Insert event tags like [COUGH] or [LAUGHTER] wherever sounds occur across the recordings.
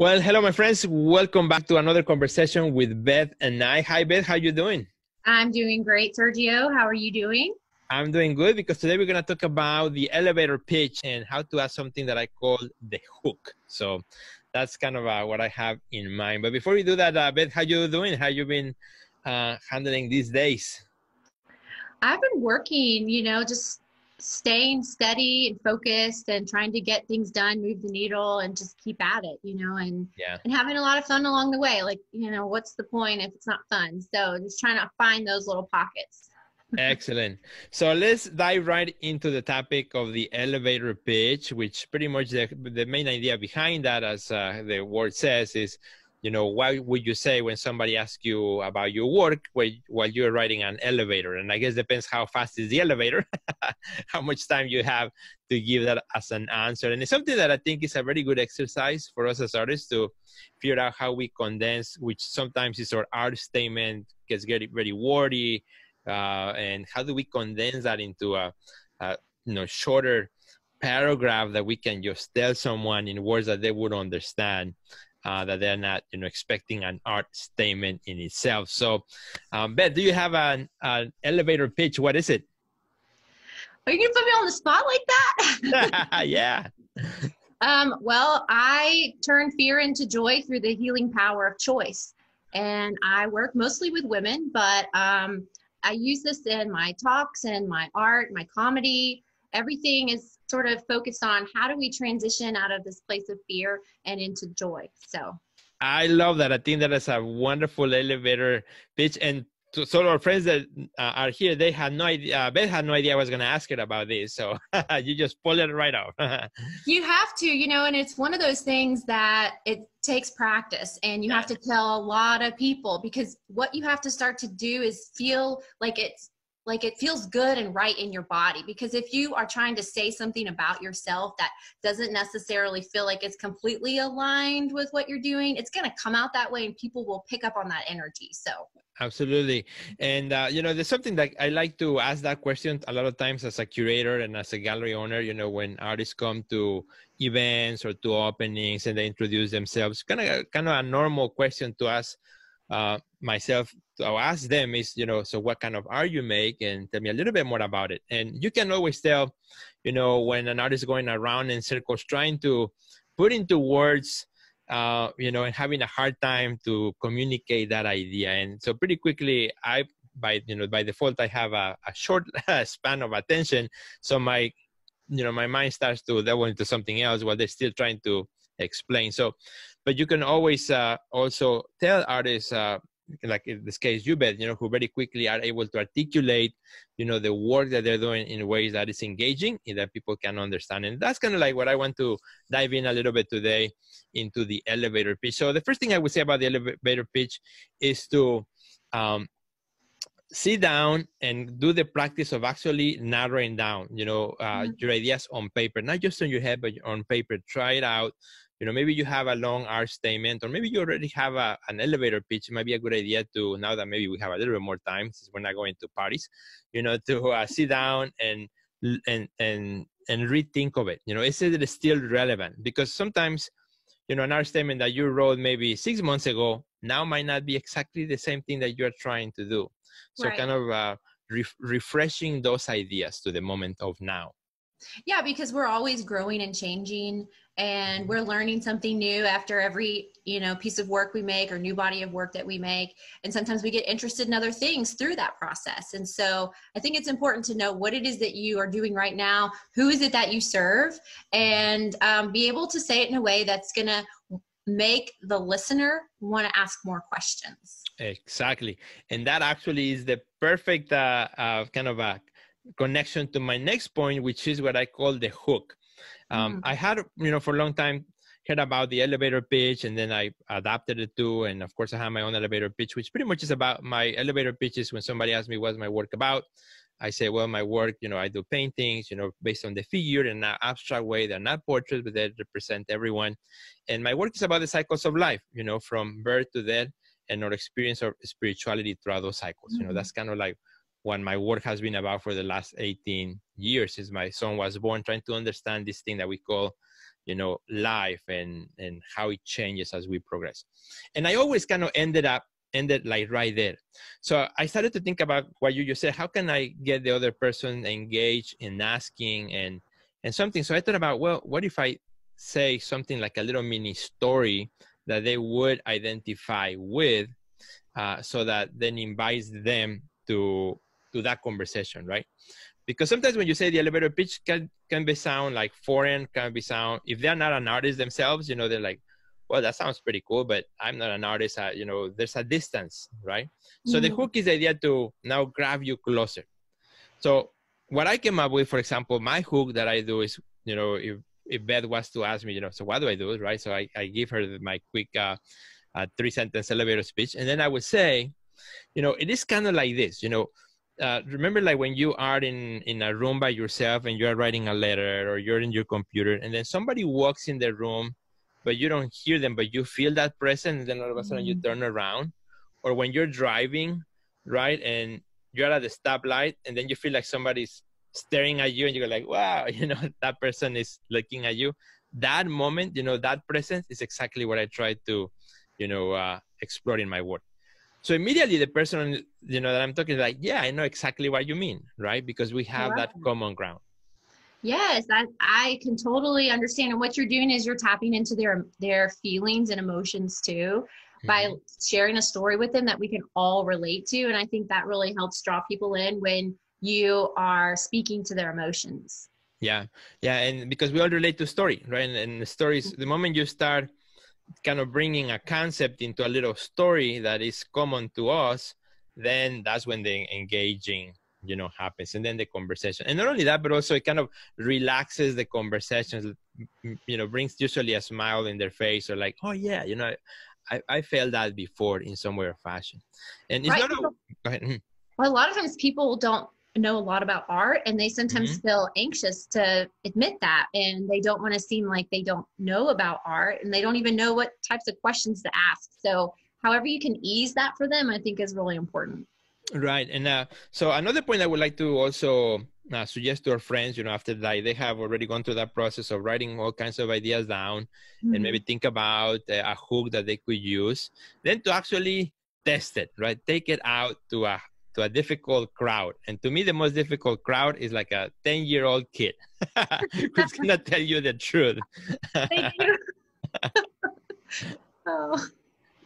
Well, hello, my friends. Welcome back to another conversation with Beth and I. Hi, Beth. How you doing? I'm doing great, Sergio. How are you doing? I'm doing good because today we're going to talk about the elevator pitch and how to add something that I call the hook. So that's kind of uh, what I have in mind. But before we do that, uh, Beth, how you doing? How you been uh, handling these days? I've been working, you know, just staying steady and focused and trying to get things done, move the needle and just keep at it, you know, and yeah. and having a lot of fun along the way. Like, you know, what's the point if it's not fun? So just trying to find those little pockets. Excellent. So let's dive right into the topic of the elevator pitch, which pretty much the, the main idea behind that, as uh, the word says, is you know, what would you say when somebody asks you about your work while you're riding an elevator? And I guess depends how fast is the elevator, [LAUGHS] how much time you have to give that as an answer. And it's something that I think is a very good exercise for us as artists to figure out how we condense, which sometimes is our art statement gets very, very wordy, uh, and how do we condense that into a, a you know shorter paragraph that we can just tell someone in words that they would understand uh, that they're not you know expecting an art statement in itself. So um, beth do you have an, an elevator pitch? What is it? Are you gonna put me on the spot like that? [LAUGHS] [LAUGHS] Yeah. Um, well i turn fear into joy through the healing power of choice. And i work mostly with women but um, i use this in my talks and my art my comedy everything is sort of focused on how do we transition out of this place of fear and into joy. So I love that. I think that is a wonderful elevator pitch. And to, so our friends that uh, are here, they had no idea. Uh, Beth had no idea I was going to ask it about this. So [LAUGHS] you just pull it right off. [LAUGHS] you have to, you know, and it's one of those things that it takes practice and you have to tell a lot of people because what you have to start to do is feel like it's like it feels good and right in your body because if you are trying to say something about yourself that doesn't necessarily feel like it's completely aligned with what you're doing it's going to come out that way and people will pick up on that energy so. Absolutely. And uh, you know there's something that i like to ask that question a lot of times as a curator and as a gallery owner you know when artists come to events or to openings and they introduce themselves kind of kind of a normal question to ask uh, myself I'll ask them is, you know, so what kind of art you make and tell me a little bit more about it. And you can always tell, you know, when an artist is going around in circles trying to put into words, uh, you know, and having a hard time to communicate that idea. And so pretty quickly, I, by, you know, by default, I have a, a short [LAUGHS] span of attention. So my, you know, my mind starts to delve into something else while they're still trying to explain. So, but you can always uh, also tell artists, uh, like in this case you Beth you know who very quickly are able to articulate you know the work that they're doing in ways that is engaging and that people can understand. And that's kind of like what i want to dive in a little bit today into the elevator pitch. So the first thing i would say about the elevator pitch is to um, sit down and do the practice of actually narrowing down you know uh, mm-hmm. your ideas on paper not just on your head but on paper. Try it out you know maybe you have a long r statement or maybe you already have a, an elevator pitch it might be a good idea to now that maybe we have a little bit more time since we're not going to parties you know to uh, sit down and and and and rethink of it you know is it still relevant? Because sometimes you know an r statement that you wrote maybe six months ago now might not be exactly the same thing that you're trying to do. So right. kind of uh, re- refreshing those ideas to the moment of now. Yeah, because we're always growing and changing and we're learning something new after every, you know, piece of work we make or new body of work that we make. And sometimes we get interested in other things through that process. And so I think it's important to know what it is that you are doing right now, who is it that you serve, and um, be able to say it in a way that's going to make the listener want to ask more questions. Exactly. And that actually is the perfect uh, uh, kind of a connection to my next point, which is what I call the hook. Um, mm-hmm. I had, you know, for a long time heard about the elevator pitch, and then I adapted it to, and of course I have my own elevator pitch, which pretty much is about my elevator pitches. When somebody asks me what's my work about, I say, well, my work, you know, I do paintings, you know, based on the figure in an abstract way. They're not portraits, but they represent everyone. And my work is about the cycles of life, you know, from birth to death and our experience of spirituality throughout those cycles. Mm-hmm. You know, that's kind of like what my work has been about for the last 18 years since my son was born trying to understand this thing that we call you know life and and how it changes as we progress. And i always kind of ended up ended like right there. So i started to think about what you just said how can i get the other person engaged in asking and and something? So i thought about well what if i say something like a little mini story that they would identify with uh, so that then invites them to to that conversation right because sometimes when you say the elevator pitch can can be sound like foreign can be sound if they're not an artist themselves you know they're like well that sounds pretty cool but i'm not an artist I, you know there's a distance right mm-hmm. so the mm. hook is the idea to now grab you closer so what i came up with for example my hook that i do is you know if if beth was to ask me you know so what do i do right so i, I give her my quick uh, uh, three sentence elevator speech and then i would say you know it is kind of like this you know uh, remember like when you are in in a room by yourself and you're writing a letter or you're in your computer and then somebody walks in the room but you don't hear them but you feel that presence and then all of a sudden you mm-hmm. turn around. Or when you're driving right and you're at the stoplight and then you feel like somebody's staring at you and you're like wow [LAUGHS] you know that person is looking at you. That moment you know that presence is exactly what i try to you know uh, explore in my work so immediately the person you know that i'm talking like yeah i know exactly what you mean right? Because we have that common ground. Yes I, I can totally understand. And what you're doing is you're tapping into their their feelings and emotions too mm-hmm. by sharing a story with them that we can all relate to. And i think that really helps draw people in when you are speaking to their emotions. Yeah. Yeah and because we all relate to story right? And, and the stories the moment you start kind of bringing a concept into a little story that is common to us, then that's when the engaging you know happens and then the conversation and not only that but also it kind of relaxes the conversations you know brings usually a smile in their face or like oh yeah you know i i felt that before in some way or fashion and it's right. not a, go ahead. Mm-hmm. well a lot of times people don't know a lot about art and they sometimes mm-hmm. feel anxious to admit that and they don't want to seem like they don't know about art and they don't even know what types of questions to ask so however you can ease that for them i think is really important right and uh, so another point i would like to also uh, suggest to our friends you know after that they have already gone through that process of writing all kinds of ideas down mm-hmm. and maybe think about uh, a hook that they could use then to actually test it right take it out to a to a difficult crowd. And to me, the most difficult crowd is like a 10 year old kid [LAUGHS] who's going to tell you the truth. Thank you. [LAUGHS] oh.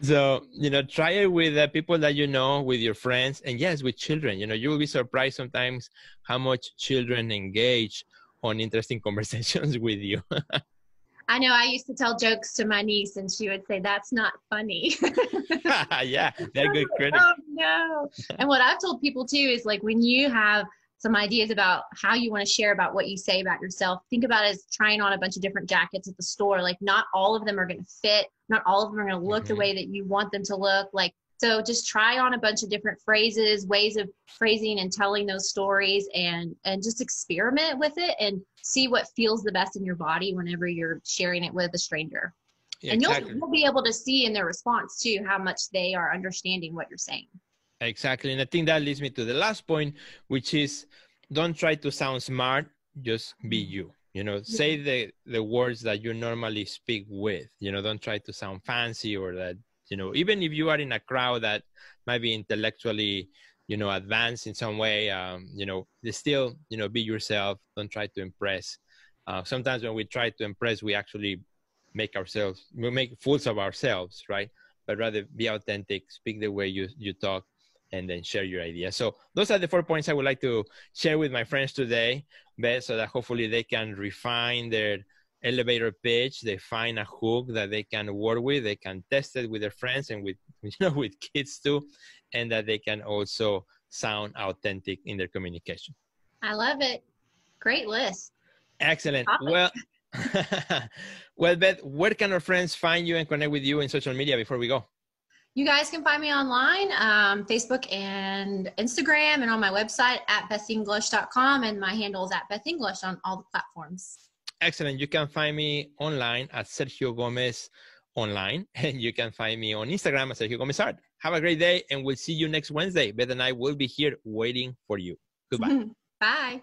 So, you know, try it with uh, people that you know, with your friends, and yes, with children. You know, you will be surprised sometimes how much children engage on interesting [LAUGHS] conversations with you. I know I used to tell jokes to my niece and she would say, That's not funny. yeah, they're good critics. Oh, no. and what I've told people too is like when you have some ideas about how you want to share about what you say about yourself, think about it as trying on a bunch of different jackets at the store. Like, not all of them are going to fit, not all of them are going to look mm-hmm. the way that you want them to look. Like, so just try on a bunch of different phrases, ways of phrasing and telling those stories and and just experiment with it and see what feels the best in your body whenever you're sharing it with a stranger. Yeah, and you'll, you'll be able to see in their response too how much they are understanding what you're saying. Exactly. And I think that leads me to the last point, which is don't try to sound smart, just be mm-hmm. you. You know, say the the words that you normally speak with. You know, don't try to sound fancy or that you know even if you are in a crowd that might be intellectually you know advanced in some way um, you know still you know be yourself don't try to impress uh, sometimes when we try to impress we actually make ourselves we make fools of ourselves right but rather be authentic speak the way you you talk and then share your ideas. So those are the four points i would like to share with my friends today Beth, so that hopefully they can refine their elevator pitch they find a hook that they can work with they can test it with their friends and with [LAUGHS] you know with kids too and that they can also sound authentic in their communication. I love it. Great list. Excellent. Well [LAUGHS] well beth where can our friends find you and connect with you in social media before we go you guys can find me online um, facebook and instagram and on my website at bethinglish.com and my handle is at bethinglish on all the platforms Excellent. You can find me online at Sergio Gomez online, [LAUGHS] and you can find me on Instagram at Sergio Gomez Art. Have a great day, and we'll see you next Wednesday. Beth and I will be here waiting for you. Goodbye. [LAUGHS] Bye.